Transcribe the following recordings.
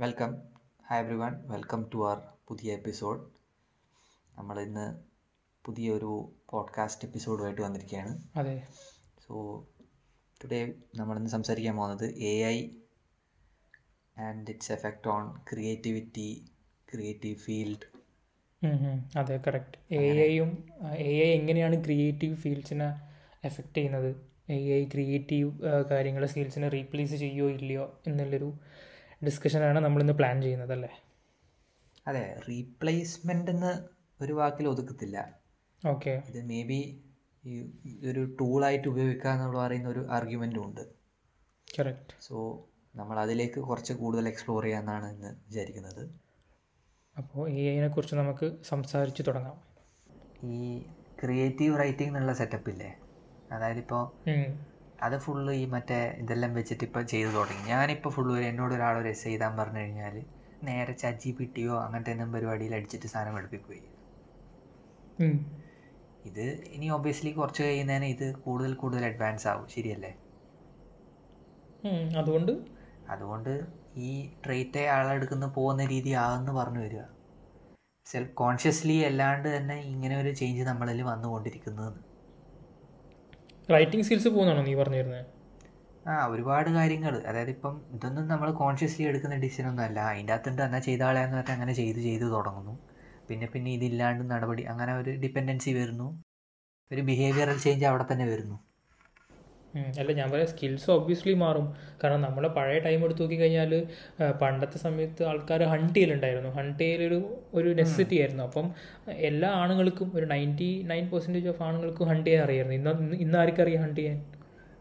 Welcome hi everyone welcome to our പുതിയ episode നമ്മൾ ഇന്ന് പുതിയൊരു പോഡ്കാസ്റ്റ് എപ്പിസോഡുമായിട്ട് വന്നിരിക്കുകയാണ്. അതെ. സോ ടുഡേ നമ്മളിന്ന് സംസാരിക്കാൻ പോകുന്നത് A I and its effect on creativity creative field. അതെ കറക്റ്റ് എ ഐയും എ ഐ എങ്ങനെയാണ് ക്രിയേറ്റീവ് ഫീൽഡ്സിനെ എഫക്റ്റ് ചെയ്യുന്നത്? എ ഐ ക്രിയേറ്റീവ് കാര്യങ്ങളെ സ്കിൽസിനെ റീപ്ലേസ് ചെയ്യുമോ ഇല്ലയോ എന്നുള്ളൊരു ഡിസ്കഷനാണ് നമ്മളിന്ന് പ്ലാൻ ചെയ്യുന്നത് അല്ലേ അതെ റീപ്ലേസ്മെന്റ് എന്ന് ഒരു വാക്കിൽ ഒതുക്കത്തില്ല. ഓക്കെ. ഇത് മേ ബി ഈ ഒരു ടൂളായിട്ട് ഉപയോഗിക്കുക എന്നുള്ള പറയുന്ന ഒരു ആർഗ്യുമെന്റും ഉണ്ട്. കറക്റ്റ്. സോ നമ്മൾ അതിലേക്ക് കുറച്ച് കൂടുതൽ എക്സ്പ്ലോർ ചെയ്യാമെന്നാണ് ഇന്ന് വിചാരിക്കുന്നത്. അപ്പോൾ എ ഐനെ കുറിച്ച് നമുക്ക് സംസാരിച്ച് തുടങ്ങാം. ഈ ക്രിയേറ്റീവ് റൈറ്റിംഗ് എന്നുള്ള സെറ്റപ്പ് ഇല്ലേ അതായത് ഇപ്പോൾ. അത് ഫുള്ള് ഈ മറ്റേ ഇതെല്ലാം വെച്ചിട്ട് ഇപ്പം ചെയ്തു തുടങ്ങി. ഞാനിപ്പോൾ ഫുള്ള് ഒരു എന്നോട് ഒരാൾ ഒരു എസ് എഴുതാൻ പറഞ്ഞു കഴിഞ്ഞാൽ നേരെ ചജ്ജി പിട്ടിയോ അങ്ങനത്തെ എന്തെങ്കിലും പരിപാടിയിൽ അടിച്ചിട്ട് സാധനം എടുപ്പിക്കുകയും ഇത് ഇനി ഒബ്വിയസ്ലി കുറച്ച് കഴിയുന്നതിന് ഇത് കൂടുതൽ കൂടുതൽ അഡ്വാൻസ് ആവും. ശരിയല്ലേ. അതുകൊണ്ട്? അതുകൊണ്ട് ഈ ട്രേറ്റ് ആളെടുക്കുന്ന പോകുന്ന രീതി ആകുമെന്ന് പറഞ്ഞു വരിക. സെൽഫ് കോൺഷ്യസ്ലി അല്ലാണ്ട് തന്നെ ഇങ്ങനെ ഒരു ചേഞ്ച് നമ്മളിൽ വന്നുകൊണ്ടിരിക്കുന്നതെന്ന് റൈറ്റിംഗ് സ്കിൽസ് പോകുന്നതാണോ നീ പറഞ്ഞിരുന്നത് ആ ഒരുപാട് കാര്യങ്ങൾ അതായത് ഇപ്പം ഇതൊന്നും നമ്മൾ കോൺഷ്യസ്ലി എടുക്കുന്ന ഡിസിഷൻ ഒന്നും അല്ല. അതിന്റെ അകത്തുണ്ട് എന്നാ ചെയ്താളെന്ന് പറഞ്ഞാൽ അങ്ങനെ ചെയ്ത് ചെയ്ത് തുടങ്ങുന്നു. പിന്നെ പിന്നെ ഇതില്ലാണ്ട് നടപടി അങ്ങനെ ഒരു ഡിപ്പെൻഡൻസി വരുന്നു. ഒരു ബിഹേവിയറൽ ചേഞ്ച് അവിടെ തന്നെ വരുന്നു. അല്ല ഞാൻ പറയാം സ്കിൽസ് ഒബ്വിയസ്ലി മാറും. കാരണം നമ്മളെ പഴയ ടൈം എടുത്ത് നോക്കിക്കഴിഞ്ഞാൽ പണ്ടത്തെ സമയത്ത് ആൾക്കാർ ഹണ്ട് ചെയ്യലുണ്ടായിരുന്നു. ഹണ്ട് ചെയ്യലൊരു ഒരു നെസസിറ്റി ആയിരുന്നു. അപ്പം എല്ലാ ആണുങ്ങൾക്കും ഒരു നയന്റി നയൻ പെർസെന്റേജ് ഓഫ് ആണുങ്ങൾക്കും ഹണ്ട് ചെയ്യാൻ അറിയായിരുന്നു. ഇന്ന് ഇന്ന് ആർക്കും ആർക്കറിയാം ഹണ്ട് ചെയ്യാൻ.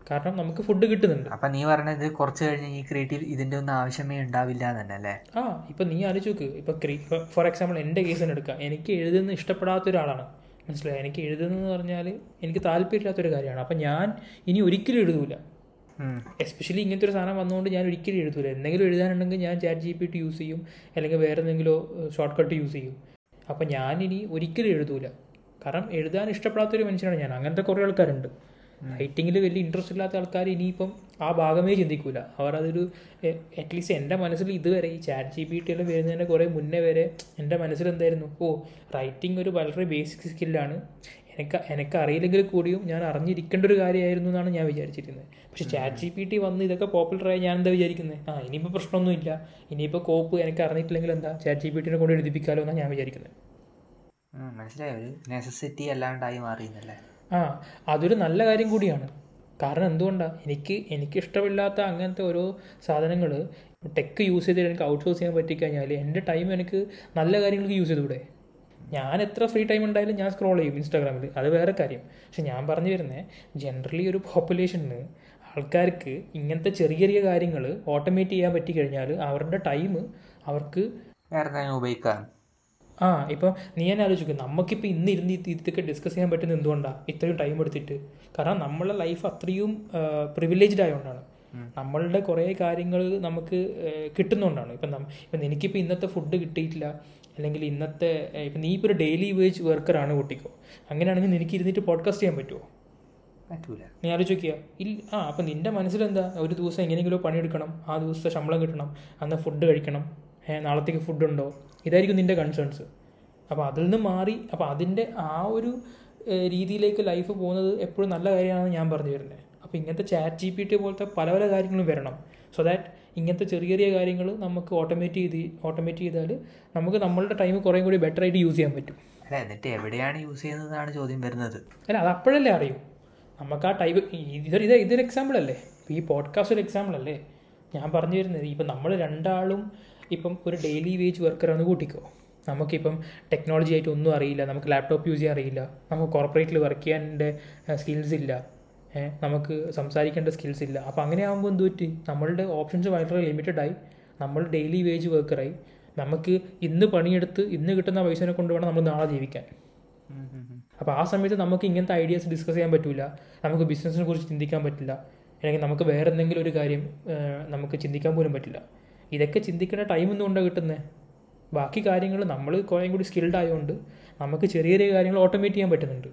കാരണം നമുക്ക് ഫുഡ് കിട്ടുന്നുണ്ട്. അപ്പം നീ പറഞ്ഞത് കുറച്ച് കഴിഞ്ഞ് ഈ ക്രിയേറ്റീവ് ഇതിന്റെ ഒന്നും ആവശ്യമേ ഉണ്ടാവില്ല തന്നെ അല്ലേ? ആ ഇപ്പം നീ ആലോചിച്ച് നോക്ക്. ഇപ്പം ഫോർ എക്സാമ്പിൾ എന്റെ കേസ് തന്നെ എടുക്കാം. എനിക്ക് എഴുതുന്ന ഇഷ്ടപ്പെടാത്ത ഒരാളാണ് മനസ്സിലായി? എനിക്ക് എഴുതുന്നതെന്ന് പറഞ്ഞാൽ എനിക്ക് താല്പര്യമില്ലാത്തൊരു കാര്യമാണ്. അപ്പം ഞാൻ ഇനി ഒരിക്കലും എഴുതൂല. എസ്പെഷ്യലി ഇങ്ങനത്തെ ഒരു സാധനം വന്നുകൊണ്ട് ഞാൻ ഒരിക്കലും എഴുതൂല. എന്തെങ്കിലും എഴുതാനുണ്ടെങ്കിൽ ഞാൻ chat G P T use ചെയ്യും. അല്ലെങ്കിൽ വേറെ എന്തെങ്കിലും ഷോർട്ട് കട്ട് യൂസ് ചെയ്യും. അപ്പം ഞാനിനി ഒരിക്കലും എഴുതൂല. കാരണം എഴുതാൻ ഇഷ്ടപ്പെടാത്തൊരു മനുഷ്യനാണ് ഞാൻ. അങ്ങനത്തെ കുറേ ആൾക്കാരുണ്ട്. റൈറ്റിങ്ങിൽ വലിയ ഇൻട്രസ്റ്റ് ഇല്ലാത്ത ആൾക്കാർ ഇനിയിപ്പം ആ ഭാഗമേ ചിന്തിക്കൂല. അവർ അതൊരു അറ്റ്ലീസ്റ്റ് എന്റെ മനസ്സിൽ ഇതുവരെ ഈ ചാറ്റ് ജി പി ടി എല്ലാം വരുന്നതിന് കുറേ മുന്നേ വരെ എന്റെ മനസ്സിൽ എന്തായിരുന്നു ഓ റൈറ്റിംഗ് ഒരു വളരെ ബേസിക് സ്കില്ലാണ് എനിക്ക് എനിക്ക് അറിയില്ലെങ്കിൽ കൂടിയും ഞാൻ അറിഞ്ഞിരിക്കേണ്ട ഒരു കാര്യമായിരുന്നു എന്നാണ് ഞാൻ വിചാരിച്ചിരുന്നത് പക്ഷേ ചാറ്റ് ജി പി ടി വന്ന് ഇതൊക്കെ പോപ്പുലറായി ഞാൻ എന്താ വിചാരിക്കുന്നത് ആ ഇനിയിപ്പോൾ പ്രശ്നമൊന്നുമില്ല. ഇനിയിപ്പോൾ കോപ്പ് എനിക്ക് അറിഞ്ഞിട്ടില്ലെങ്കിൽ എന്താ? ചാറ്റ് ജി പി ടിനെ കൊണ്ട് എഴുതിപ്പിക്കാമല്ലോ എന്നാണ് ഞാൻ വിചാരിക്കുന്നത് മനസ്സിലായോ. ഒരു നെസസിറ്റി അല്ലാണ്ടായി മാറിയെന്നല്ലേ? ആ അതൊരു നല്ല കാര്യം കൂടിയാണ്. കാരണം എന്തുകൊണ്ടാണ് എനിക്ക് എനിക്കിഷ്ടമില്ലാത്ത അങ്ങനത്തെ ഓരോ സാധനങ്ങൾ ടെക്ക് യൂസ് ചെയ്തിട്ട് എനിക്ക് ഔട്ട്സോഴ്സ് ചെയ്യാൻ പറ്റിക്കഴിഞ്ഞാൽ എന്റെ ടൈം എനിക്ക് നല്ല കാര്യങ്ങൾക്ക് യൂസ് ചെയ്തുകൂടെ? ഞാൻ എത്ര ഫ്രീ ടൈം ഉണ്ടായാലും ഞാൻ സ്ക്രോൾ ചെയ്യും ഇൻസ്റ്റാഗ്രാമിൽ അത് വേറെ കാര്യം. പക്ഷെ ഞാൻ പറഞ്ഞു വരുന്നത് ജനറലി ഒരു പോപ്പുലേഷന് ആൾക്കാർക്ക് ഇങ്ങനത്തെ ചെറിയ ചെറിയ കാര്യങ്ങൾ ഓട്ടോമേറ്റ് ചെയ്യാൻ പറ്റിക്കഴിഞ്ഞാൽ അവരുടെ ടൈം അവർക്ക് വേറെ ഉപയോഗിക്കാൻ ആ ഇപ്പോൾ നീ തന്നെ ആലോചിക്കും. നമുക്കിപ്പോൾ ഇന്ന് ഇരുന്ന് ഇതൊക്കെ ഡിസ്കസ് ചെയ്യാൻ പറ്റുന്നത് എന്തുകൊണ്ടാണ് ഇത്രയും ടൈം എടുത്തിട്ട്. കാരണം നമ്മളെ ലൈഫ് അത്രയും പ്രിവിലേജ്ഡ് ആയതുകൊണ്ടാണ് നമ്മളുടെ കുറേ കാര്യങ്ങൾ നമുക്ക് കിട്ടുന്നതുകൊണ്ടാണ് ഇപ്പം ഇപ്പം എനിക്കിപ്പോൾ ഇന്നത്തെ ഫുഡ് കിട്ടിയിട്ടില്ല. അല്ലെങ്കിൽ ഇന്നത്തെ ഇപ്പം നീ ഇപ്പോൾ ഒരു ഡെയിലി വേജ് വർക്കറാണ് കുട്ടിക്കോ. അങ്ങനെയാണെങ്കിൽ നിനക്ക് ഇരുന്നിട്ട് പോഡ്കാസ്റ്റ് ചെയ്യാൻ പറ്റുമോ പറ്റൂല. നീ ആലോചിക്കുക ഇല്ല ആ അപ്പം നിന്റെ മനസ്സിലെന്താ? ഒരു ദിവസം എങ്ങനെയെങ്കിലും പണിയെടുക്കണം. ആ ദിവസത്തെ ശമ്പളം കിട്ടണം. അന്ന് ഫുഡ് കഴിക്കണം. നാളത്തേക്ക് ഫുഡ് ഉണ്ടോ? ഇതായിരിക്കും നിന്റെ കൺസേൺസ് അപ്പോൾ അതിൽ നിന്ന് മാറി അപ്പോൾ അതിന്റെ ആ ഒരു രീതിയിലേക്ക് ലൈഫ് പോകുന്നത് എപ്പോഴും നല്ല കാര്യമാണെന്ന് ഞാൻ പറഞ്ഞു വരുന്നത് അപ്പോൾ ഇങ്ങനത്തെ ചാറ്റ് ജി പി ടി പോലത്തെ പല പല കാര്യങ്ങളും വരണം. സോ ദാറ്റ് ഇങ്ങനത്തെ ചെറിയ ചെറിയ കാര്യങ്ങൾ നമുക്ക് ഓട്ടോമേറ്റ് ചെയ്ത് ഓട്ടോമേറ്റ് ചെയ്താൽ നമുക്ക് നമ്മളുടെ ടൈം കുറേ കൂടി ബെറ്റർ ആയിട്ട് യൂസ് ചെയ്യാൻ പറ്റും. അല്ല എന്നിട്ട് എവിടെയാണ് യൂസ് ചെയ്യുന്നതാണ് ചോദ്യം വരുന്നത്? അല്ല അത് അപ്പോഴല്ലേ അറിയൂ. നമുക്ക് ആ ടൈപ്പ് ഇതൊരു ഇത് ഇതൊരു എക്സാമ്പിൾ അല്ലേ? ഈ പോഡ്കാസ്റ്റ് ഒരു എക്സാമ്പിൾ അല്ലേ? ഞാൻ പറഞ്ഞു വരുന്നത് ഇപ്പം നമ്മൾ രണ്ടാളും ഇപ്പം ഒരു ഡെയിലി വേജ് വർക്കറാണ് കൂട്ടിക്കോ. നമുക്കിപ്പം ടെക്നോളജി ആയിട്ട് ഒന്നും അറിയില്ല നമുക്ക് ലാപ്ടോപ്പ് യൂസ് ചെയ്യാൻ അറിയില്ല നമുക്ക് കോർപ്പറേറ്റിൽ വർക്ക് ചെയ്യാന്റെ സ്കിൽസ് ഇല്ല നമുക്ക് സംസാരിക്കേണ്ട സ്കിൽസ് ഇല്ല. അപ്പോൾ അങ്ങനെ ആകുമ്പോൾ എന്ത് പറ്റി? നമ്മളുടെ ഓപ്ഷൻസ് വളരെ ലിമിറ്റഡ് ആയി. നമ്മൾ ഡെയിലി വേജ് വർക്കറായി നമുക്ക് ഇന്ന് പണിയെടുത്ത് ഇന്ന് കിട്ടുന്ന പൈസനെ കൊണ്ട് വേണം നമ്മൾ നാളെ ജീവിക്കാൻ. അപ്പോൾ ആ സമയത്ത് നമുക്ക് ഇങ്ങനത്തെ ഐഡിയാസ് ഡിസ്കസ് ചെയ്യാൻ പറ്റില്ല നമുക്ക് ബിസിനസ്സിനെ കുറിച്ച് ചിന്തിക്കാൻ പറ്റില്ല. അല്ലെങ്കിൽ നമുക്ക് വേറെ എന്തെങ്കിലും ഒരു കാര്യം നമുക്ക് ചിന്തിക്കാൻ പോലും പറ്റില്ല. ഇതൊക്കെ ചിന്തിക്കേണ്ട ടൈം ഉണ്ടോ കിട്ടുന്നത് ബാക്കി കാര്യങ്ങൾ നമ്മൾ കുറേ കൂടി സ്കിൽഡ് ആയതുകൊണ്ട് നമുക്ക് ചെറിയ ചെറിയ കാര്യങ്ങൾ ഓട്ടോമേറ്റ് ചെയ്യാൻ പറ്റുന്നുണ്ട്.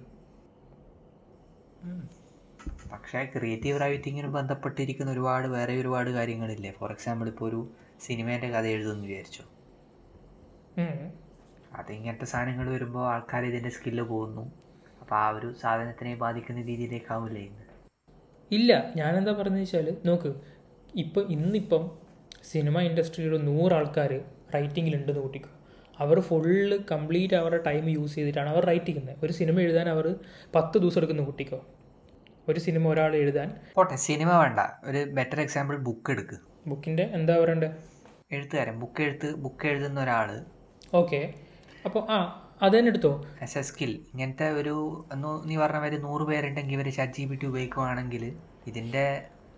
പക്ഷേ ക്രിയേറ്റീവ് റൈറ്റിങ്ങിന് ബന്ധപ്പെട്ടിരിക്കുന്ന ഒരുപാട് വേറെ ഒരുപാട് കാര്യങ്ങളില്ലേ? ഫോർ എക്സാമ്പിൾ ഇപ്പോൾ ഒരു സിനിമേന്റെ കഥ എഴുതുമെന്ന് വിചാരിച്ചു? അതിങ്ങനത്തെ സാധനങ്ങൾ വരുമ്പോൾ ആൾക്കാർ ഇതിന്റെ സ്കില്ല് പോകുന്നു. അപ്പോൾ ആ ഒരു സാധനത്തിനെ ബാധിക്കുന്ന രീതിയിലേക്കാവില്ലേ ഇന്ന്? ഇല്ല. ഞാനെന്താ പറഞ്ഞതെന്ന് വെച്ചാൽ നോക്ക്. ഇപ്പം ഇന്നിപ്പം സിനിമ ഇൻഡസ്ട്രിയിൽ നൂറ് ആൾക്കാർ റൈറ്റിങ്ങിലുണ്ടെന്ന് കൂട്ടിക്കോ. അവർ ഫുള്ള് കംപ്ലീറ്റ് അവരുടെ ടൈം യൂസ് ചെയ്തിട്ടാണ് അവർ റൈറ്റ് ചെയ്യുന്നത്. ഒരു സിനിമ എഴുതാൻ അവർ പത്ത് ദിവസം എടുക്കുന്ന കുട്ടിക്കോ. ഒരു സിനിമ ഒരാൾ എഴുതാൻ പോട്ടെ സിനിമ വേണ്ട. ഒരു ബെറ്റർ എക്സാമ്പിൾ ബുക്ക് എടുക്ക്. ബുക്കിന്റെ എന്താ പറയണ്ടേ? എഴുത്തുകാരൻ ബുക്ക് എഴുത്ത് ബുക്ക് എഴുതുന്ന ഒരാൾ ഓക്കെ. അപ്പോൾ ആ അത് തന്നെ എടുത്തോ? ആസ് എ സ്കിൽ ഇങ്ങനത്തെ ഒരു നീ പറഞ്ഞ മാതിരി നൂറ് പേരുണ്ടെങ്കിൽ ഇവർ ചാറ്റ് ജി ബി ടി ഉപയോഗിക്കുവാണെങ്കിൽ ഇതിന്റെ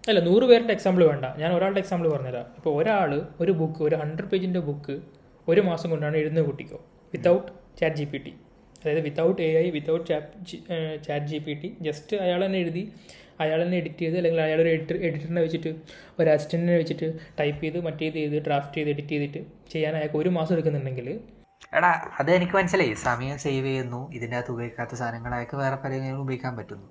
അല്ല നൂറ് പേരുടെ എക്സാമ്പിൾ വേണ്ട. ഞാൻ ഒരാളുടെ എക്സാമ്പിൾ പറഞ്ഞുതരാം. ഇപ്പോൾ ഒരാൾ ഒരു ബുക്ക് ഒരു ഹൺഡ്രഡ് പേജിന്റെ ബുക്ക് ഒരു മാസം കൊണ്ടാണ് എഴുതുന്ന കുട്ടിക്കോ? Without chat G P T അതായത് without A I without chat G P T just അയാൾ തന്നെ എഴുതി അയാൾ തന്നെ എഡിറ്റ് ചെയ്ത് അല്ലെങ്കിൽ അയാളൊരു എഡിറ്റർ എഡിറ്ററിനെ വെച്ചിട്ട് ഒരു അസിസ്റ്റന്റിനെ വെച്ചിട്ട് ടൈപ്പ് ചെയ്ത് മറ്റേത് ചെയ്ത് ഡ്രാഫ്റ്റ് ചെയ്ത് എഡിറ്റ് ചെയ്തിട്ട് ചെയ്യാൻ അയാൾക്ക് ഒരു മാസം എടുക്കുന്നുണ്ടെങ്കിൽ എടാ അത് എനിക്ക് മനസ്സിലായി. സമയം സേവ് ചെയ്യുന്നു. ഇതിന്റെ അകത്ത് ഉപയോഗിക്കാത്ത സാധനങ്ങൾ അയാൾക്ക് വേറെ ഉപയോഗിക്കാൻ പറ്റുന്നു.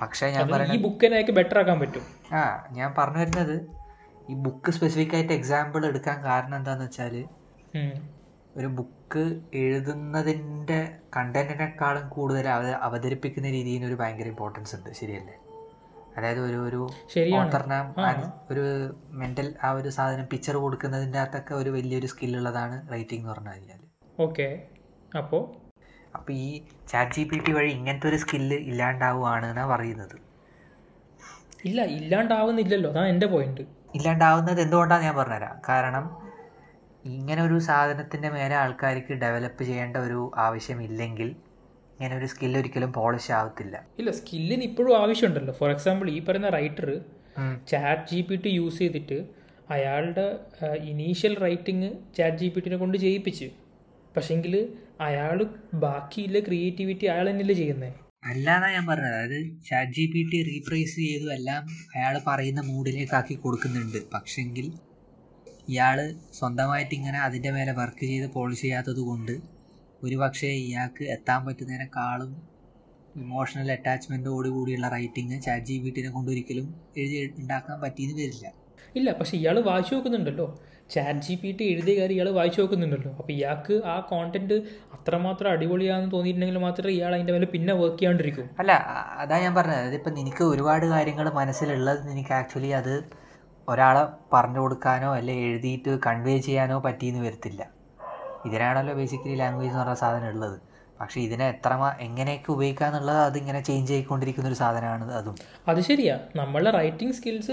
പക്ഷേ ഞാൻ ഈ പറയുന്നത് ബുക്കിനെ അയാൾക്ക് ബെറ്റർ ആക്കാൻ പറ്റും. ആ ഞാൻ പറഞ്ഞു വരുന്നത് ഈ ബുക്ക് സ്പെസിഫിക് ആയിട്ട് എക്സാമ്പിൾ എടുക്കാൻ കാരണം എന്താണെന്ന് വെച്ചാൽ ഒരു ബുക്ക് എഴുതുന്നതിന്റെ കണ്ടന്റിനേക്കാളും കൂടുതൽ അവ അവതരിപ്പിക്കുന്ന രീതിയിൽ ഒരു ഭയങ്കര ഇമ്പോർട്ടൻസ് ഉണ്ട്. ശരിയല്ലേ? അതായത് ഒരു ഒരു ഓത്തറിനെ ഒരു മെന്റൽ ആ ഒരു സാധനം പിക്ചർ കൊടുക്കുന്നതിന്റെ അകത്തൊക്കെ ഒരു വലിയൊരു സ്കില്ലുള്ളതാണ് റൈറ്റിംഗ് എന്ന് പറഞ്ഞു കഴിഞ്ഞാൽ ഓക്കെ അപ്പോൾ അപ്പോൾ ഈ ചാറ്റ് ജി പി ടി വഴി ഇങ്ങനത്തെ ഒരു സ്കില്ല് ഇല്ലാണ്ടാവുകയാണ് എന്നാണ് പറയുന്നത്? ഇല്ല ഇല്ലാണ്ടാവുന്നില്ലല്ലോ. അതാണ് എന്റെ പോയിന്റ് ഇല്ലാണ്ടാവുന്നത് എന്തുകൊണ്ടാണ് ഞാൻ പറഞ്ഞുതരാം? കാരണം ഇങ്ങനെ ഒരു സാധനത്തിന്റെ മേലെ ആൾക്കാർക്ക് ഡെവലപ്പ് ചെയ്യേണ്ട ഒരു ആവശ്യമില്ലെങ്കിൽ ഇങ്ങനെ ഒരു സ്കില്ല് ഒരിക്കലും പോളിഷ് ആവത്തില്ല. ഇല്ല സ്കില്ലിന് ഇപ്പോഴും ആവശ്യമുണ്ടല്ലോ. ഫോർ എക്സാമ്പിൾ ഈ പറയുന്ന writer chat G P T use ചെയ്തിട്ട് അയാളുടെ initial writing chat G P ടിനെ കൊണ്ട് ചെയ്യിപ്പിച്ച്. പക്ഷെങ്കിൽ അയാൾ ബാക്കിയില്ല ക്രിയേറ്റിവിറ്റി അയാൾ തന്നെയല്ലേ ചെയ്യുന്നത് അല്ലാതെ ഞാൻ പറഞ്ഞത്. അതായത് chat G P T rephrase ചെയ്തു എല്ലാം അയാൾ പറയുന്ന മൂഡിലേക്കാക്കി കൊടുക്കുന്നുണ്ട്. പക്ഷെങ്കിൽ ഇയാൾ സ്വന്തമായിട്ട് ഇങ്ങനെ അതിന്റെ മേലെ വർക്ക് ചെയ്ത് പോളിഷ് ചെയ്യാത്തത് കൊണ്ട് ഒരു പക്ഷേ ഇയാൾക്ക് എത്താൻ പറ്റുന്നതിനേക്കാളും ഇമോഷണൽ അറ്റാച്ച്മെന്റോട് കൂടിയുള്ള റൈറ്റിംഗ് ചാറ്റ് ജി പി ടിനെ കൊണ്ടൊരിക്കലും എഴുതി ഉണ്ടാക്കാൻ പറ്റിയെന്ന് വരില്ല. ഇല്ല പക്ഷെ ഇയാൾ വായിച്ചു നോക്കുന്നുണ്ടല്ലോ. ചാറ്റ് ജി പി ടി എഴുതിയ കാര്യം ഇയാൾ വായിച്ചു നോക്കുന്നുണ്ടല്ലോ. അപ്പോൾ ഇയാൾക്ക് ആ കോണ്ടന്റ് അത്രമാത്രം അടിപൊളിയാണെന്ന് തോന്നിയിട്ടുണ്ടെങ്കിൽ മാത്രമേ ഇയാൾ അതിന്റെ മേലെ പിന്നെ വർക്ക് ചെയ്യാണ്ടിരിക്കും. അല്ല അതാ ഞാൻ പറഞ്ഞത്. അതിപ്പോൾ നിനക്ക് ഒരുപാട് കാര്യങ്ങൾ മനസ്സിലുള്ളത് നിനക്ക് ആക്ച്വലി അത് ഒരാളെ പറഞ്ഞു കൊടുക്കാനോ അല്ലെ എഴുതിയിട്ട് കൺവേ ചെയ്യാനോ പറ്റിയെന്ന് വരത്തില്ല. ഇതിനാണല്ലോ ബേസിക്കലി ലാംഗ്വേജ് എന്ന് പറഞ്ഞ സാധനം ഉള്ളത്. പക്ഷേ ഇതിനെ എത്ര എങ്ങനെയൊക്കെ ഉപയോഗിക്കുക എന്നുള്ളത് അതിങ്ങനെ ചേഞ്ച് ആയിക്കൊണ്ടിരിക്കുന്ന ഒരു സാധനമാണ് അതും. അത് ശരിയാ. നമ്മളെ റൈറ്റിംഗ് സ്കിൽസ്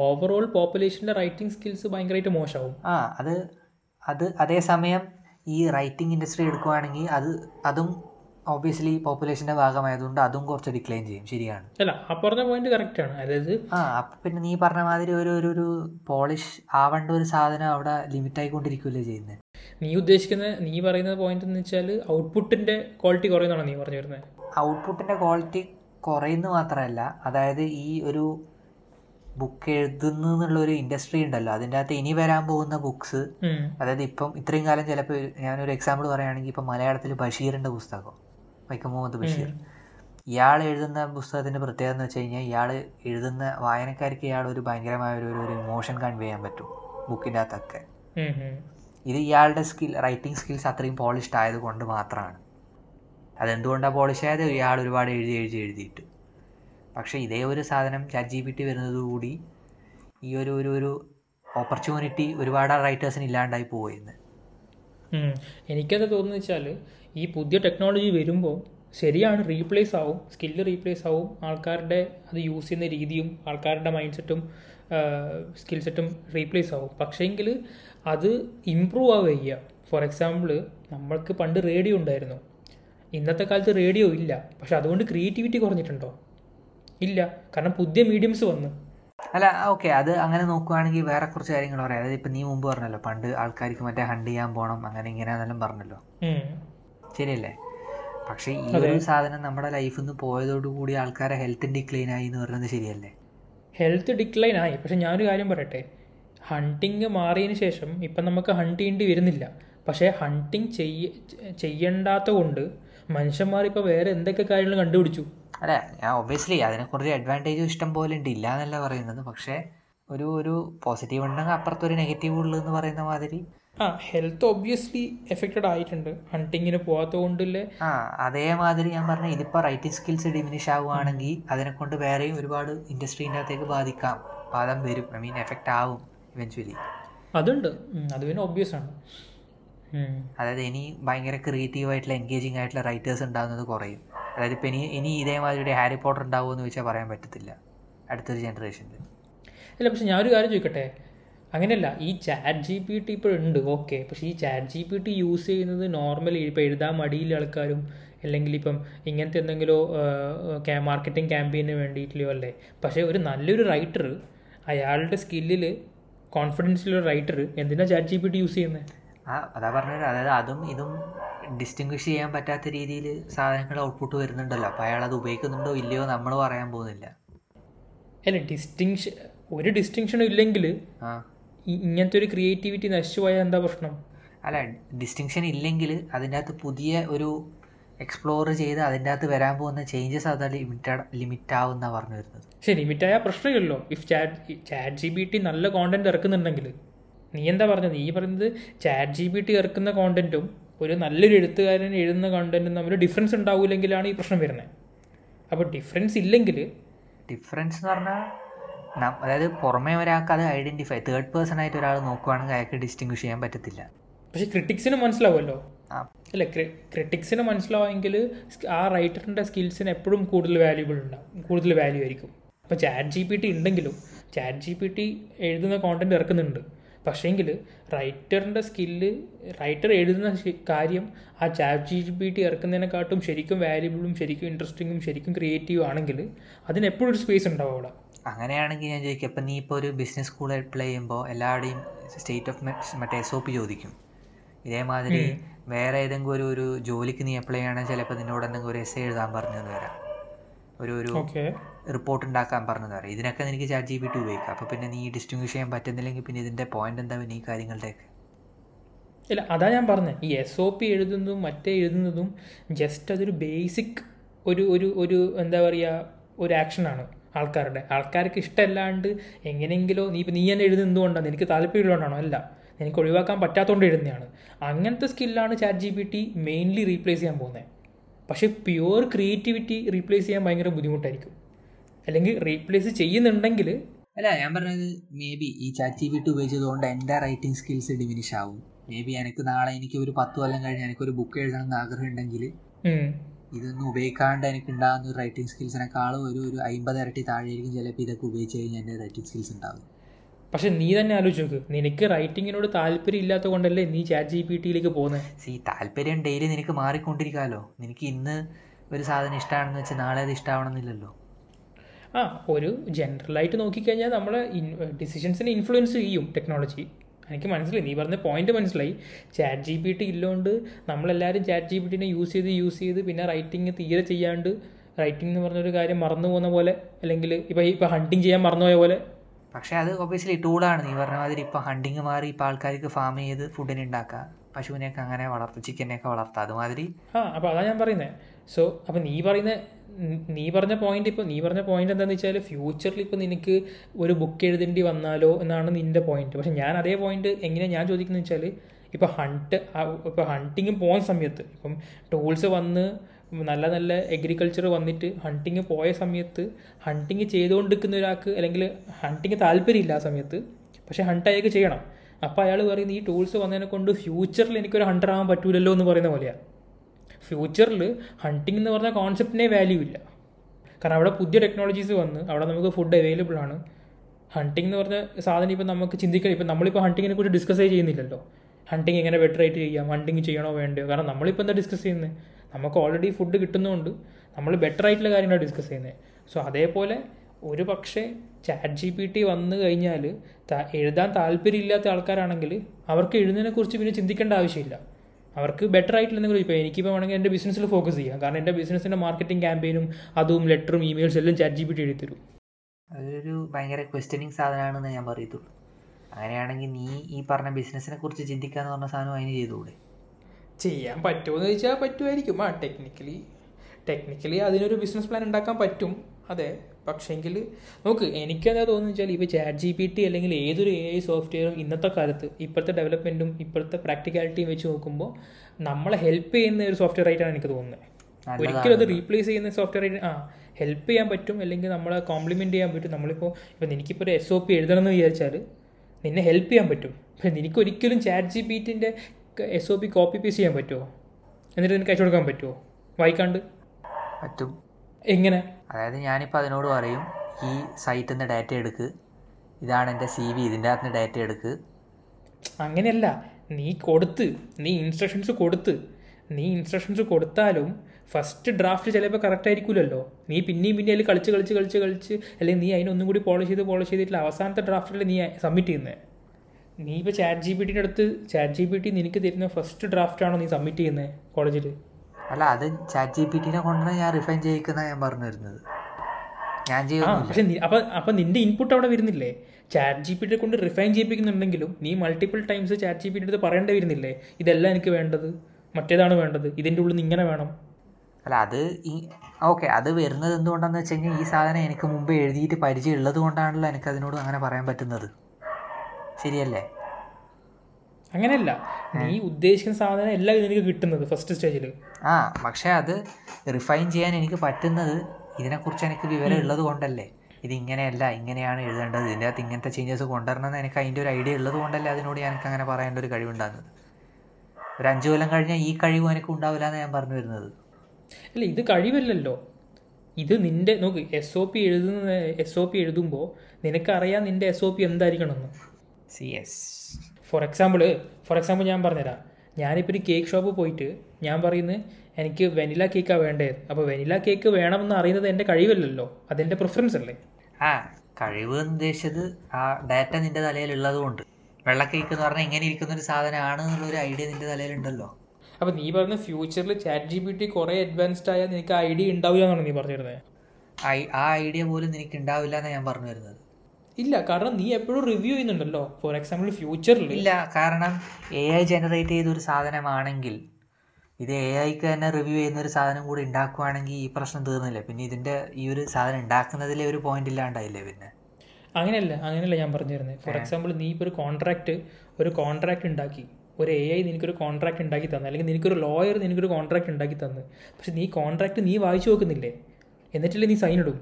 ഓവറോൾ പോപ്പുലേഷന്റെ റൈറ്റിംഗ് സ്കിൽസ് ഭയങ്കരമായിട്ട് മോശമാവും ആ അത് അത് അതേസമയം ഈ റൈറ്റിംഗ് ഇൻഡസ്ട്രി എടുക്കുവാണെങ്കിൽ അത് അതും ഓബിയസ്ലി പോപ്പുലേഷന്റെ ഭാഗമായതുകൊണ്ട് അതും കുറച്ച് ഡിക്ലൈൻ ചെയ്യും. ശരിയാണ്. അല്ല ആ പറഞ്ഞ പോയിന്റ് കറക്റ്റാണ് അതായത് ആ അപ്പം പിന്നെ നീ പറഞ്ഞ മാതിരി ഒരു ഒരു ഒരു പോളിഷ് ആവേണ്ട ഒരു സാധനം അവിടെ ലിമിറ്റ് ആയിക്കൊണ്ടിരിക്കുകയല്ലേ ചെയ്യുന്നത് നീ ഉദ്ദേശിക്കുന്ന നീ പറയുന്ന പോയിന്റ് എന്ന് വെച്ചാൽ ഔട്ട്പുട്ടിന്റെ ക്വാളിറ്റി കുറയുന്നതാണോ നീ പറഞ്ഞു വരുന്നത് ഔട്ട്പുട്ടിന്റെ ക്വാളിറ്റി കുറയുന്നു മാത്രമല്ല അതായത് ഈ ഒരു ബുക്ക് എഴുതുന്നു എന്നുള്ള ഒരു ഇൻഡസ്ട്രി ഉണ്ടല്ലോ. അതിന്റെ അകത്ത് ഇനി വരാൻ പോകുന്ന ബുക്സ് അതായത് ഇപ്പം ഇത്രയും കാലം ചിലപ്പോൾ ഞാനൊരു എക്സാമ്പിൾ പറയുകയാണെങ്കിൽ ഇപ്പം മലയാളത്തിൽ ബഷീറിന്റെ പുസ്തകം വൈക്കം മുഹമ്മദ് ബഷീർ. ഇയാൾ എഴുതുന്ന പുസ്തകത്തിന്റെ പ്രത്യേകത എന്ന് വെച്ച് കഴിഞ്ഞാൽ ഇയാൾ എഴുതുന്ന വായനക്കാർക്ക് ഇയാൾ ഒരു ഭയങ്കരമായ ഒരു ഒരു ഇമോഷൻ കൺവേ ചെയ്യാൻ പറ്റും ബുക്കിന്റെ അകത്തൊക്കെ. ഇത് ഇയാളുടെ സ്കിൽ റൈറ്റിംഗ് സ്കിൽസ് അത്രയും പോളിഷ്ഡ് ആയതുകൊണ്ട് മാത്രമാണ്. അതെന്തുകൊണ്ടാണ് പോളിഷ് ആയത്? ഇയാൾ ഒരുപാട് എഴുതി എഴുതി എഴുതിയിട്ട്. പക്ഷേ ഇതേ ഒരു സാധനം ചാറ്റ് ജി പി ടി വരുന്നതോടുകൂടി ഈ ഒരു ഒരു ഒരു ഓപ്പർച്യൂണിറ്റി ഒരുപാട് റൈറ്റേഴ്സിന് ഇല്ലാണ്ടായി പോവുകയെന്ന് എനിക്കത് തോന്നുന്നു വെച്ചാൽ ഈ പുതിയ ടെക്നോളജി വരുമ്പോൾ ശരിയാണ് റീപ്ലേസ് ആവും സ്കില്ല് റീപ്ലേസ് ആവും ആൾക്കാരുടെ അത് യൂസ് ചെയ്യുന്ന രീതിയും ആൾക്കാരുടെ മൈൻഡ് സെറ്റും സ്കിൽ സെറ്റും റീപ്ലേസ് ആവും. പക്ഷേങ്കിൽ അത് ഇമ്പ്രൂവ് ആവുക ചെയ്യുക ഫോർ എക്സാമ്പിൾ നമ്മൾക്ക് പണ്ട് റേഡിയോ ഉണ്ടായിരുന്നു. ഇന്നത്തെ കാലത്ത് റേഡിയോ ഇല്ല. പക്ഷെ അതുകൊണ്ട് ക്രിയേറ്റിവിറ്റി കുറഞ്ഞിട്ടുണ്ടോ? ഇല്ല. കാരണം പുതിയ മീഡിയംസ് വന്നു. അല്ല ഓക്കെ അത് അങ്ങനെ നോക്കുവാണെങ്കിൽ വേറെ കുറച്ച് കാര്യങ്ങൾ പറയാം. അതായത് ഇപ്പം നീ മുമ്പ് പറഞ്ഞല്ലോ പണ്ട് ആൾക്കാർക്ക് മറ്റേ ഹണ്ട് ചെയ്യാൻ പോകണം അങ്ങനെ ഇങ്ങനെ എന്നെല്ലാം പറഞ്ഞല്ലോ. ശരിയല്ലേ? പക്ഷേ ഈ ഒരു സാധനം നമ്മുടെ ലൈഫിൽ നിന്ന് പോയതോടുകൂടി ആൾക്കാരെ ഹെൽത്ത് ഡിക്ലൈൻ ആയി എന്ന് പറയുന്നത് ശരിയല്ലേ? ഹെൽത്ത് ഡിക്ലൈൻ ആയി. പക്ഷെ ഞാനൊരു കാര്യം പറയട്ടെ. ഹണ്ടിങ് മാറിയതിന് ശേഷം ഇപ്പം നമുക്ക് ഹണ്ട് ചെയ്യേണ്ടി വരുന്നില്ല. പക്ഷേ ഹണ്ടിങ് ചെയ്യ ചെയ്യണ്ടാത്ത കൊണ്ട് മനുഷ്യന്മാർ ഇപ്പോൾ വേറെ എന്തൊക്കെ കാര്യങ്ങൾ കണ്ടുപിടിച്ചു? അല്ല ഞാൻ ഒബ്വിയസ്ലി അതിനെക്കുറിച്ച് അഡ്വാന്റേജും ഇഷ്ടം പോലെ ഉണ്ട് ഇല്ല എന്നല്ല പറയുന്നത്. പക്ഷേ ഒരു ഒരു പോസിറ്റീവ് ഉണ്ടെങ്കിൽ അപ്പുറത്തൊരു നെഗറ്റീവ് ഉള്ളു എന്ന് പറയുന്ന മാതിരി. ആ ഹെൽത്ത് ഒബ്വിയസ്ലി എഫക്റ്റഡ് ആയിട്ടുണ്ട്. ഹണ്ടിങ്ങിന് പോകാത്ത കൊണ്ടല്ലേ ആ അതേമാതിരി ഞാൻ പറഞ്ഞ ഇതിപ്പോൾ റൈറ്റിംഗ് സ്കിൽസ് ഡിമിനിഷ് ആവുകയാണെങ്കിൽ അതിനെക്കൊണ്ട് വേറെയും ഒരുപാട് ഇൻഡസ്ട്രീന്റെ അകത്തേക്ക് ബാധിക്കാം. ബാധം വരും. ഐ മീൻ എഫക്റ്റ് ആവും ഇവൻച്വലി അതുണ്ട്. അത് പിന്നെ ഒബ്വിയസ് ആണ്. അതായത് ഇനി ഭയങ്കര ക്രിയേറ്റീവ് ആയിട്ടുള്ള എൻഗേജിങ് ആയിട്ടുള്ള റൈറ്റേഴ്സ് ഉണ്ടാകുന്നത് കുറയും. അതായത് ഇപ്പം ഇനി ഇനി ഇതേമാതിരി ഒരു ഹാരി പോട്ടർ ഉണ്ടാവുമെന്ന് ചോദിച്ചാൽ പറയാൻ പറ്റത്തില്ല. അടുത്തൊരു ജനറേഷനിൽ അല്ല പക്ഷെ ഞാനൊരു കാര്യം ചോദിക്കട്ടെ? അങ്ങനെയല്ല ഈ ചാറ്റ് ജി പി ടി ഇപ്പോൾ ഉണ്ട് ഓക്കെ പക്ഷേ ഈ chat G P T use ചെയ്യുന്നത് നോർമലി ഇപ്പോൾ എഴുതാൻ മടിയിലെ ആൾക്കാരും അല്ലെങ്കിൽ ഇപ്പം ഇങ്ങനത്തെ എന്തെങ്കിലും മാർക്കറ്റിംഗ് ക്യാമ്പയിന് വേണ്ടിയിട്ടില്ലയോ അല്ലേ? പക്ഷേ ഒരു നല്ലൊരു റൈറ്റർ അയാളുടെ സ്കില്ലിൽ കോൺഫിഡൻസിലുള്ള റൈറ്റർ എന്തിനാണ് chat G P T use ചെയ്യുന്നത് ആ അതാ പറഞ്ഞത്. അതായത് അതും ഇതും ഡിസ്റ്റിങ്വിഷ് ചെയ്യാൻ പറ്റാത്ത രീതിയിൽ സാധനങ്ങൾ ഔട്ട്പുട്ട് വരുന്നുണ്ടല്ലോ. അപ്പോൾ അയാൾ അത് ഉപയോഗിക്കുന്നുണ്ടോ ഇല്ലയോ നമ്മൾ പറയാൻ പോകുന്നില്ല. അല്ല ഡിസ്റ്റിങ്ഷൻ ഒരു ഡിസ്റ്റിങ്ഷനും ഇല്ലെങ്കിൽ ആ. ഇങ്ങനത്തെ ഒരു ക്രിയേറ്റിവിറ്റി നശിച്ചു പോയാൽ എന്താ പ്രശ്നം? അല്ല ഡിസ്റ്റിങ്ഷൻ ഇല്ലെങ്കിൽ അതിന്റെ അകത്ത് പുതിയ ഒരു എക്സ്പ്ലോർ ചെയ്ത് അതിന്റെ അകത്ത് വരാൻ പോകുന്ന ചേഞ്ചസ് അത് ലിമിറ്റഡ് ലിമിറ്റ് ആവുന്ന പറഞ്ഞു വരുന്നത്. ശരി ലിമിറ്റായ പ്രശ്നമില്ലല്ലോ. If chat chat G P T നല്ല കോണ്ടന്റ് ഇറക്കുന്നുണ്ടെങ്കിൽ നീ എന്താ പറഞ്ഞത്? നീ പറയുന്നത് ചാറ്റ് ജി ബി ടി ഇറക്കുന്ന കോണ്ടന്റും ഒരു നല്ലൊരു എഴുത്തുകാരൻ എഴുതുന്ന കോണ്ടന്റും തമ്മിൽ ഡിഫറൻസ് ഉണ്ടാവില്ലെങ്കിലാണ് ഈ പ്രശ്നം വരുന്നത് അപ്പോൾ ഡിഫറൻസ് ഇല്ലെങ്കിൽ ഡിഫറൻസ് എന്ന് പറഞ്ഞാൽ അതായത് പുറമേ ഒരാൾക്ക് അത് ഐഡന്റിഫൈ തേർഡ് പേഴ്സൺ ആയിട്ട് ഒരാൾ നോക്കുവാണെങ്കിൽ അയാൾക്ക് ഡിസ്റ്റിങ്വിഷ് ചെയ്യാൻ പറ്റത്തില്ല. പക്ഷേ ക്രിട്ടിക്സിന് മനസ്സിലാവുമല്ലോ? അല്ല ക്രിട്ടിക്സിന് മനസ്സിലാവുമെങ്കിൽ ആ റൈറ്ററിന്റെ സ്കിൽസിന് എപ്പോഴും കൂടുതൽ വാല്യൂബിൾ ഉണ്ടാവും കൂടുതൽ വാല്യൂ ആയിരിക്കും. അപ്പോൾ ചാറ്റ് ജി പി ടി ഉണ്ടെങ്കിലും ചാറ്റ് ജി പി ടി എഴുതുന്ന കോണ്ടന്റ് ഇറക്കുന്നുണ്ട്. പക്ഷേങ്കിൽ റൈറ്ററിന്റെ സ്കില്ല് റൈറ്റർ എഴുതുന്ന കാര്യം ആ chat G G P T ഇറക്കുന്നതിനെക്കാട്ടും ശരിക്കും വാല്യുബിളും ശരിക്കും ഇൻട്രസ്റ്റിങ്ങും ശരിക്കും ക്രിയേറ്റീവ് ആണെങ്കിൽ അതിന് എപ്പോഴും ഒരു സ്പേസ് ഉണ്ടാവും അവിടെ. അങ്ങനെയാണെങ്കിൽ ഞാൻ ചോദിക്കും ഇപ്പം നീ ഇപ്പോൾ ഒരു ബിസിനസ് സ്കൂൾ അപ്ലൈ ചെയ്യുമ്പോൾ എല്ലാവരുടെയും സ്റ്റേറ്റ് ഓഫ് മറ്റേ എസ് ഒ പി ചോദിക്കും. ഇതേമാതിരി വേറെ ഏതെങ്കിലും ഒരു ഒരു ജോലിക്ക് നീ അപ്ലൈ ചെയ്യണമെങ്കിൽ ചിലപ്പോൾ നിന്നോട് എന്തെങ്കിലും ഒരു എസ് എഴുതാൻ പറഞ്ഞെന്ന് വരാം ഒരു ഒരു ഓക്കെ റിപ്പോർട്ട് ഉണ്ടാക്കാൻ പറഞ്ഞതെന്ന് പറയും. ഇതിനൊക്കെ എനിക്ക് ചാറ്റ് ജി ബി ടി ഉപയോഗിക്കാം. അപ്പോൾ പിന്നെ നീ ഡിസ്റ്റിങ്വിഷ് ചെയ്യാൻ പറ്റുന്നില്ലെങ്കിൽ പിന്നെ ഇതിന്റെ പോയിന്റ് എന്താ പിന്നെ ഈ കാര്യങ്ങളുടെയൊക്കെ? ഇല്ല അതാ ഞാൻ പറഞ്ഞത് ഈ എസ് ഒ പി എഴുതുന്നതും മറ്റേ എഴുതുന്നതും ജസ്റ്റ് അതൊരു ബേസിക് ഒരു ഒരു ഒരു എന്താ പറയുക ഒരു ആക്ഷനാണ് ആൾക്കാരുടെ. ആൾക്കാർക്ക് ഇഷ്ടമല്ലാണ്ട് എങ്ങനെയെങ്കിലോ നീ ഇപ്പം നീ തന്നെ എഴുതുന്നത് എന്തുകൊണ്ടാണ്? എനിക്ക് താല്പര്യമുള്ളതുകൊണ്ടാണോ? അല്ല. എനിക്ക് ഒഴിവാക്കാൻ പറ്റാത്തതുകൊണ്ട് എഴുതുന്നതാണ്. അങ്ങനത്തെ സ്കില്ലാണ് chat G P T mainly replace ചെയ്യാൻ പോകുന്നത് പക്ഷേ പ്യുവർ ക്രിയേറ്റിവിറ്റി റീപ്ലേസ് ചെയ്യാൻ ഭയങ്കര ബുദ്ധിമുട്ടായിരിക്കും. അല്ലെങ്കിൽ റീപ്ലേസ് ചെയ്യുന്നുണ്ടെങ്കിൽ അല്ല ഞാൻ പറഞ്ഞത് മേ ബി ഈ ചാറ്റ് ജി ബി ടി ഉപയോഗിച്ചതുകൊണ്ട് എന്റെ റൈറ്റിംഗ് സ്കിൽസ് ഡിമിനിഷ് ആവും. മേ ബി എനിക്ക് നാളെ എനിക്ക് ഒരു പത്ത് കൊല്ലം കഴിഞ്ഞ് എനിക്കൊരു ബുക്ക് എഴുതണം എന്ന് ആഗ്രഹം ഉണ്ടെങ്കിൽ ഇതൊന്നും ഉപയോഗിക്കാണ്ട് എനിക്ക് ഉണ്ടാകുന്ന ഒരു റൈറ്റിംഗ് സ്കിൽസിനെക്കാളും ഒരു ഒരു അമ്പത് ഇരട്ടി താഴെയായിരിക്കും ചിലപ്പോൾ ഇതൊക്കെ ഉപയോഗിച്ച് കഴിഞ്ഞാൽ എന്റെ റൈറ്റിംഗ് സ്കിൽസ് ഉണ്ടാകും പക്ഷെ നീ തന്നെ ആലോചിച്ച് നോക്ക്. നിനക്ക് റൈറ്റിങ്ങിനോട് താല്പര്യം ഇല്ലാത്ത കൊണ്ടല്ലേ നീ ചാറ്റ് ജി പി ടിയിലേക്ക് പോകുന്നത് സി താല്പര്യം ഡെയിലി നിനക്ക് മാറിക്കൊണ്ടിരിക്കാമല്ലോ നിനക്ക് ഇന്ന് ഒരു സാധനം ഇഷ്ടമാണെന്ന് വെച്ചാൽ നാളെ അത് ഇഷ്ടമാവണമെന്നില്ലല്ലോ ആ ഒരു ജനറലായിട്ട് നോക്കിക്കഴിഞ്ഞാൽ നമ്മളെ ഡിസിഷൻസിനെ ഇൻഫ്ലുവൻസ് ചെയ്യും ടെക്നോളജി എനിക്ക് മനസ്സിലായി. നീ പറഞ്ഞ പോയിന്റ് മനസ്സിലായി. ചാറ്റ് ജി പി ടി ഇല്ലോണ്ട് നമ്മളെല്ലാവരും ചാറ്റ് ജി പി ടിനെ യൂസ് ചെയ്ത് യൂസ് ചെയ്ത് പിന്നെ റൈറ്റിംഗ് തീരെ ചെയ്യാണ്ട് റൈറ്റിംഗ് എന്ന് പറഞ്ഞൊരു കാര്യം മറന്നു പോകുന്ന പോലെ അല്ലെങ്കിൽ ഇപ്പം ഇപ്പം ഹണ്ടിങ് ചെയ്യാൻ മറന്നുപോയ പോലെ. പക്ഷേ അത് ഒബ്വിയസ്ലി ടൂളാണ് നീ പറഞ്ഞ മാതിരി ഇപ്പോൾ ഹണ്ടിങ് മാറി ഇപ്പോൾ ആൾക്കാർക്ക് ഫാം ചെയ്ത് ഫുഡിന് പശുവിനെയൊക്കെ അങ്ങനെ വളർത്തും ചിക്കനെയൊക്കെ വളർത്താം. അതുമാതിരി ആ അപ്പോൾ അതാ ഞാൻ പറയുന്നത് സോ അപ്പോൾ നീ പറയുന്ന നീ പറഞ്ഞ പോയിന്റ് ഇപ്പോൾ നീ പറഞ്ഞ പോയിന്റ് എന്താണെന്ന് വെച്ചാൽ ഫ്യൂച്ചറിൽ ഇപ്പോൾ നിനക്ക് ഒരു ബുക്ക് എഴുതേണ്ടി വന്നാലോ എന്നാണ് നിന്റെ പോയിന്റ് പക്ഷെ ഞാൻ അതേ പോയിന്റ് എങ്ങനെയാണ് ഞാൻ ചോദിക്കുന്നത് വെച്ചാൽ ഇപ്പോൾ ഹണ്ട് ഇപ്പോൾ ഹണ്ടിങ് പോകുന്ന സമയത്ത് ഇപ്പം ടൂൾസ് വന്ന് നല്ല നല്ല എഗ്രികൾച്ചർ വന്നിട്ട് ഹണ്ടിങ് പോയ സമയത്ത് ഹണ്ടിങ് ചെയ്തുകൊണ്ടിരിക്കുന്ന ഒരാൾക്ക് അല്ലെങ്കിൽ ഹണ്ടിങ് താല്പര്യമില്ല ആ സമയത്ത് പക്ഷേ ഹണ്ട് ചെയ്യണം. അപ്പോൾ അയാൾ പറയുന്നത് ഈ ടൂൾസ് വന്നതിനെ കൊണ്ട് ഫ്യൂച്ചറിൽ എനിക്കൊരു ഹണ്ടർ ആവാൻ പറ്റൂലല്ലോ എന്ന് പറയുന്ന പോലെയാണ് ഫ്യൂച്ചറിൽ ഹണ്ടിങ് എന്ന് പറഞ്ഞ കോൺസെപ്റ്റിനെ വാല്യൂ ഇല്ല. കാരണം അവിടെ പുതിയ ടെക്നോളജീസ് വന്ന് അവിടെ നമുക്ക് ഫുഡ് അവൈലബിൾ ആണ്. ഹണ്ടിങ് എന്ന് പറഞ്ഞ സാധനം ഇപ്പം നമുക്ക് ചിന്തിക്കാം ഇപ്പം നമ്മളിപ്പോൾ ഹണ്ടിങ്ങിനെ കുറിച്ച് ഡിസ്കസ് ചെയ്യുന്നില്ലല്ലോ. ഹണ്ടിങ് എങ്ങനെ ബെറ്റർ ആയിട്ട് ചെയ്യാം ഹണ്ടിങ് ചെയ്യണോ വേണ്ടയോ? കാരണം നമ്മളിപ്പോൾ എന്താ ഡിസ്കസ് ചെയ്യുന്നത് നമുക്ക് ഓൾറെഡി ഫുഡ് കിട്ടുന്നതുകൊണ്ട് നമ്മൾ ബെറ്റർ ആയിട്ടുള്ള കാര്യങ്ങളാണ് ഡിസ്കസ് ചെയ്യുന്നത് സോ അതേപോലെ ഒരു പക്ഷേ ചാറ്റ് ജി പി ടി വന്നു കഴിഞ്ഞാൽ എഴുതാൻ താല്പര്യമില്ലാത്ത ആൾക്കാരാണെങ്കിൽ അവർക്ക് എഴുതുന്നതിനെക്കുറിച്ച് പിന്നെ ചിന്തിക്കേണ്ട ആവശ്യമില്ല. അവർക്ക് ബെറ്റർ ആയിട്ടുള്ള എന്തെങ്കിലും ഇപ്പോൾ എനിക്കിപ്പോൾ വേണമെങ്കിൽ എന്റെ ബിസിനസ്സിൽ ഫോക്കസ് ചെയ്യാം. കാരണം എന്റെ ബിസിനസ്സിന്റെ മാർക്കറ്റിംഗ് ക്യാമ്പയിനും അതും ലെറ്ററും ഇമെയിൽസ് എല്ലാം ചാറ്റ് ജി പി ടി എഴുതി തരും അതൊരു ഭയങ്കര ക്വസ്റ്റ്യനിങ് സാധനമാണെന്ന് ഞാൻ പറയത്തുള്ളൂ. അങ്ങനെയാണെങ്കിൽ നീ ഈ പറഞ്ഞ ബിസിനസ്സിനെ കുറിച്ച് ചിന്തിക്കാന്ന് പറഞ്ഞ സാധനം അതിന് ചെയ്തുകൂടെ? ചെയ്യാൻ പറ്റുമോ എന്ന് ചോദിച്ചാൽ പറ്റുമായിരിക്കും ആ ടെക്നിക്കലി ടെക്നിക്കലി അതിനൊരു ബിസിനസ് പ്ലാൻ ഉണ്ടാക്കാൻ പറ്റും. അതെ. പക്ഷേങ്കിൽ നോക്ക് എനിക്കെന്താ തോന്നുന്നു വെച്ചാൽ ഇപ്പോൾ ചാറ്റ് ജി പി ടി അല്ലെങ്കിൽ ഏതൊരു എ ഐ സോഫ്റ്റ്വെയറും ഇന്നത്തെ കാലത്ത് ഇപ്പോഴത്തെ ഡെവലപ്മെന്റും ഇപ്പോഴത്തെ പ്രാക്ടിക്കാലിറ്റിയും വെച്ച് നോക്കുമ്പോൾ നമ്മളെ ഹെൽപ്പ് ചെയ്യുന്ന ഒരു സോഫ്റ്റ്വെയർ ആയിട്ടാണ് എനിക്ക് തോന്നുന്നത് ഒരിക്കലും അത് റീപ്ലേസ് ചെയ്യുന്ന സോഫ്റ്റ്വെയർ ആയിട്ട് ആ ഹെൽപ്പ് ചെയ്യാൻ പറ്റും അല്ലെങ്കിൽ നമ്മളെ കോംപ്ലിമെന്റ് ചെയ്യാൻ പറ്റും. നമ്മളിപ്പോൾ ഇപ്പോൾ എനിക്കിപ്പോൾ ഒരു എസ് ഒ പി എഴുതണം എന്ന് വിചാരിച്ചാൽ നിന്നെ ഹെൽപ്പ് ചെയ്യാൻ പറ്റും. പക്ഷേ നിനക്ക് ഒരിക്കലും chat G P ടിന്റെ S O P copy paste ചെയ്യാൻ പറ്റുമോ എന്നിട്ട് നിനക്ക് അയച്ചു കൊടുക്കാൻ പറ്റുമോ വായിക്കാണ്ട്? പറ്റും. എങ്ങനെ? അതായത് ഞാനിപ്പോൾ അതിനോട് പറയും ഈ സൈറ്റിൽ നിന്ന് ഡാറ്റ എടുക്ക്. ഇതാണ് എന്റെ സി വി ഇതിന്റെ അകത്ത് നിന്ന് ഡാറ്റ എടുക്ക്. അങ്ങനെയല്ല. നീ കൊടുത്ത് നീ ഇൻസ്ട്രക്ഷൻസ് കൊടുത്ത്. നീ ഇൻസ്ട്രക്ഷൻസ് കൊടുത്താലും ഫസ്റ്റ് ഡ്രാഫ്റ്റ് ചിലപ്പോൾ കറക്റ്റ് ആയിരിക്കില്ലല്ലോ നീ പിന്നെയും പിന്നെ അതിൽ കളിച്ച് കളിച്ച് കളിച്ച് കളിച്ച് അല്ലെങ്കിൽ നീ അതിനൊന്നും കൂടി പോളിഷ് ചെയ്ത് പോളിഷ് ചെയ്തിട്ടില്ല. അവസാനത്തെ ഡ്രാഫ്റ്റിൽ നീ സബ്മിറ്റ് ചെയ്യുന്നത് നീ ഇപ്പോൾ ചാറ്റ് ജി പി ടിയുടെ അടുത്ത് ചാറ്റ് ജി പി ടി നിനക്ക് തരുന്ന ഫസ്റ്റ് ഡ്രാഫ്റ്റാണോ നീ സബ്മിറ്റ് ചെയ്യുന്നത് കോളേജിൽ അല്ല അത് ചാറ്റ് ജി പി ടിനെ കൊണ്ടാണ് ഞാൻ റിഫൈൻ ചെയ്യിക്കുന്ന ഞാൻ പറഞ്ഞു വരുന്നത് ഞാൻ പക്ഷെ അപ്പൊ അപ്പൊ നിന്റെ ഇൻപുട്ട് അവിടെ വരുന്നില്ലേ? ചാറ്റ് ജി പി ടി കൊണ്ട് റിഫൈൻ ചെയ്യിപ്പിക്കുന്നുണ്ടെങ്കിലും നീ multiple times chat G P T അടുത്ത് പറയേണ്ടി വരുന്നില്ലേ? ഇതെല്ലാം എനിക്ക് വേണ്ടത്. മറ്റേതാണ് വേണ്ടത്? ഇതിന്റെ ഉള്ളിൽ നിന്ന് ഇങ്ങനെ വേണം. അല്ല അത് ഈ ഓക്കെ അത് വരുന്നത് എന്തുകൊണ്ടാന്ന് വെച്ച് കഴിഞ്ഞാൽ ഈ സാധനം എനിക്ക് മുമ്പ് എഴുതിയിട്ട് പരിചയം ഉള്ളത് കൊണ്ടാണല്ലോ എനിക്ക് അതിനോട് അങ്ങനെ പറയാൻ പറ്റുന്നത്. ശരിയല്ലേ? അങ്ങനെയല്ല. നീ ഉദ്ദേശിക്കുന്ന സാധനം എല്ലാം എനിക്ക് കിട്ടുന്നത് ഫസ്റ്റ് സ്റ്റേജിൽ ആ പക്ഷേ അത് റിഫൈൻ ചെയ്യാൻ എനിക്ക് പറ്റുന്നത് ഇതിനെക്കുറിച്ച് എനിക്ക് വിവരം ഉള്ളത് കൊണ്ടല്ലേ. ഇത് ഇങ്ങനെയല്ല ഇങ്ങനെയാണ് എഴുതേണ്ടത്. ഇതിന്റെ അകത്ത് ഇങ്ങനത്തെ ചേഞ്ചസ് കൊണ്ടുവരണമെന്ന് എനിക്ക് അതിന്റെ ഒരു ഐഡിയ ഉള്ളത് കൊണ്ടല്ലേ അതിനോട് എനിക്ക് അങ്ങനെ പറയേണ്ട ഒരു കഴിവുണ്ടാകുന്നത്. ഒരു അഞ്ച് കൊല്ലം കഴിഞ്ഞാൽ ഈ കഴിവ് എനിക്ക് ഉണ്ടാവില്ല എന്ന് ഞാൻ പറഞ്ഞു വരുന്നത്. അല്ല ഇത് കഴിവല്ലല്ലോ. ഇത് നിന്റെ നോക്ക് എസ് ഒ പി എഴുതുന്ന എസ് ഒ പി എഴുതുമ്പോൾ നിനക്കറിയാം നിന്റെ എസ് ഒ പി എന്തായിരിക്കണമെന്ന്. C S for example for example ഞാൻ പറഞ്ഞുതരാം. ഞാനിപ്പോൾ ഒരു കേക്ക് ഷോപ്പ് പോയിട്ട് ഞാൻ പറയുന്നത് എനിക്ക് വെനില കേക്കാണ് വേണ്ടത് അപ്പോൾ വെനില കേക്ക് വേണമെന്ന് അറിയുന്നത് എന്റെ കഴിവല്ലല്ലോ. അതെന്റെ പ്രിഫറൻസ് അല്ലേ? ആ കഴിവ് എന്ന് ഉദ്ദേശിച്ചത് ആ ഡാറ്റ നിന്റെ തലയിൽ ഉള്ളത് കൊണ്ട് വെള്ളക്കേക്ക് എന്ന് പറഞ്ഞാൽ ഇങ്ങനെ ഇരിക്കുന്ന ഒരു സാധനമാണ് എന്നുള്ളൊരു ഐഡിയ നിന്റെ തലയിലുണ്ടല്ലോ. അപ്പോൾ നീ പറഞ്ഞ ഫ്യൂച്ചറിൽ ചാറ്റ് ജി ബി ടി കുറേ അഡ്വാൻസ്ഡ് ആയാൽ നിനക്ക് ഐഡിയ ഉണ്ടാവില്ല എന്നാണ് നീ പറഞ്ഞിരുന്നത് ഐ- ആ ഐഡിയ പോലും നിനക്ക് ഉണ്ടാവില്ല എന്ന് ഞാൻ പറഞ്ഞു വരുന്നത് ഇല്ല കാരണം നീ എപ്പോഴും റിവ്യൂ ചെയ്യുന്നുണ്ടല്ലോ. ഫോർ എക്സാമ്പിൾ ഫ്യൂച്ചറിൽ ഇല്ല കാരണം എ ഐ ജനറേറ്റ് ചെയ്ത ഒരു സാധനമാണെങ്കിൽ ഇത് എ ഐക്ക് തന്നെ റിവ്യൂ ചെയ്യുന്ന ഒരു സാധനം കൂടി ഉണ്ടാക്കുവാണെങ്കിൽ ഈ പ്രശ്നം തീർന്നില്ല. പിന്നെ ഇതിന്റെ ഈ ഒരു സാധനം ഉണ്ടാക്കുന്നതിലെ ഒരു പോയിന്റ് ഇല്ലാണ്ടായില്ലേ പിന്നെ? അങ്ങനെയല്ല അങ്ങനെയല്ല ഞാൻ പറഞ്ഞു തരുന്നത് ഫോർ എക്സാമ്പിൾ നീ ഇപ്പോൾ ഒരു കോൺട്രാക്റ്റ് ഒരു കോൺട്രാക്റ്റ് ഉണ്ടാക്കി. ഒരു എ ഐ നിനക്കൊരു കോൺട്രാക്റ്റ് ഉണ്ടാക്കി തന്നു. അല്ലെങ്കിൽ നിനക്കൊരു ലോയർ നിനക്കൊരു കോൺട്രാക്റ്റ് ഉണ്ടാക്കി തന്നു. പക്ഷെ നീ കോൺട്രാക്റ്റ് നീ വായിച്ചു നോക്കുന്നില്ലേ? എന്നിട്ടല്ലേ നീ സൈൻ ഇടും.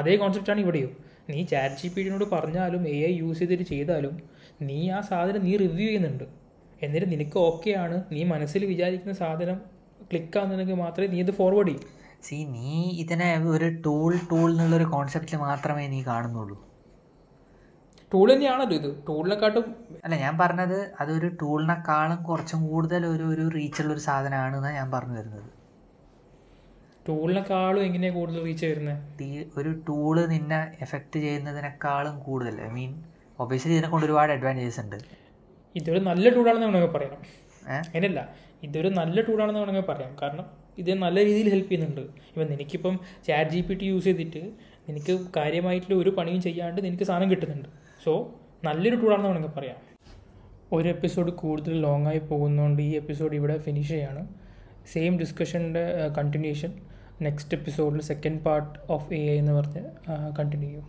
അതേ കോൺസെപ്റ്റാണ് ഇവിടെയും. നീ ചാറ്റ് ജി പി ടിനോട് പറഞ്ഞാലും എ ഐ യൂസ് ചെയ്തിട്ട് ചെയ്താലും നീ ആ സാധനം നീ റിവ്യൂ ചെയ്യുന്നുണ്ട്. എന്നിട്ട് നിനക്ക് ഓക്കെ ആണ്. നീ മനസ്സിൽ വിചാരിക്കുന്ന സാധനം ക്ലിക്കാകുന്നുണ്ടെങ്കിൽ മാത്രമേ നീ ഇത് ഫോർവേഡ് ചെയ്യൂ. സി നീ ഇതിനെ ഒരു ടൂൾ ടൂൾ എന്നുള്ളൊരു കോൺസെപ്റ്റിൽ മാത്രമേ നീ കാണുന്നുള്ളൂ. ടൂൾ തന്നെയാണല്ലോ ഇത്. ടൂളിനെക്കാട്ടും അല്ല ഞാൻ പറഞ്ഞത് അതൊരു ടൂളിനെക്കാളും കുറച്ചും കൂടുതൽ ഒരു ഒരു റീച്ചുള്ള ഒരു സാധനമാണ് എന്നാണ് ഞാൻ പറഞ്ഞു വരുന്നത് ടൂളിനെക്കാളും എങ്ങനെയാണ് കൂടുതൽ റീച്ച് വരുന്നത് ഒരു ടൂൾ നിന്നെ എഫക്റ്റ് ചെയ്യുന്നതിനേക്കാളും കൂടുതൽ. ഐ മീൻ ഒബിയസ്ലി ഇതിനെ കൊണ്ട് ഒരുപാട് അഡ്വാന്റേജസ് ഉണ്ട്. ഇതൊരു നല്ല ടൂളാണെന്ന് വേണമെങ്കിൽ പറയാം. അങ്ങനെയല്ല. ഇതൊരു നല്ല ടൂളാണെന്ന് വേണമെങ്കിൽ പറയാം. കാരണം ഇത് നല്ല രീതിയിൽ ഹെൽപ്പ് ചെയ്യുന്നുണ്ട്. ഇപ്പം നിനക്കിപ്പം chat G P T use ചെയ്തിട്ട് നിനക്ക് കാര്യമായിട്ടുള്ള ഒരു പണിയും ചെയ്യാണ്ട് നിനക്ക് സാധനം കിട്ടുന്നുണ്ട്. സോ നല്ലൊരു ടൂളാണെന്ന് വേണമെങ്കിൽ പറയാം. ഒരു എപ്പിസോഡ് കൂടുതൽ ലോങ്ങായി പോകുന്നതുകൊണ്ട് ഈ എപ്പിസോഡ് ഇവിടെ ഫിനിഷ് ചെയ്യാണ്. സെയിം ഡിസ്കഷന്റെ കണ്ടിന്യൂഷൻ നെക്സ്റ്റ് എപ്പിസോഡിൽ second part of A I എന്ന് പറഞ്ഞ് കണ്ടിന്യൂ ചെയ്യും.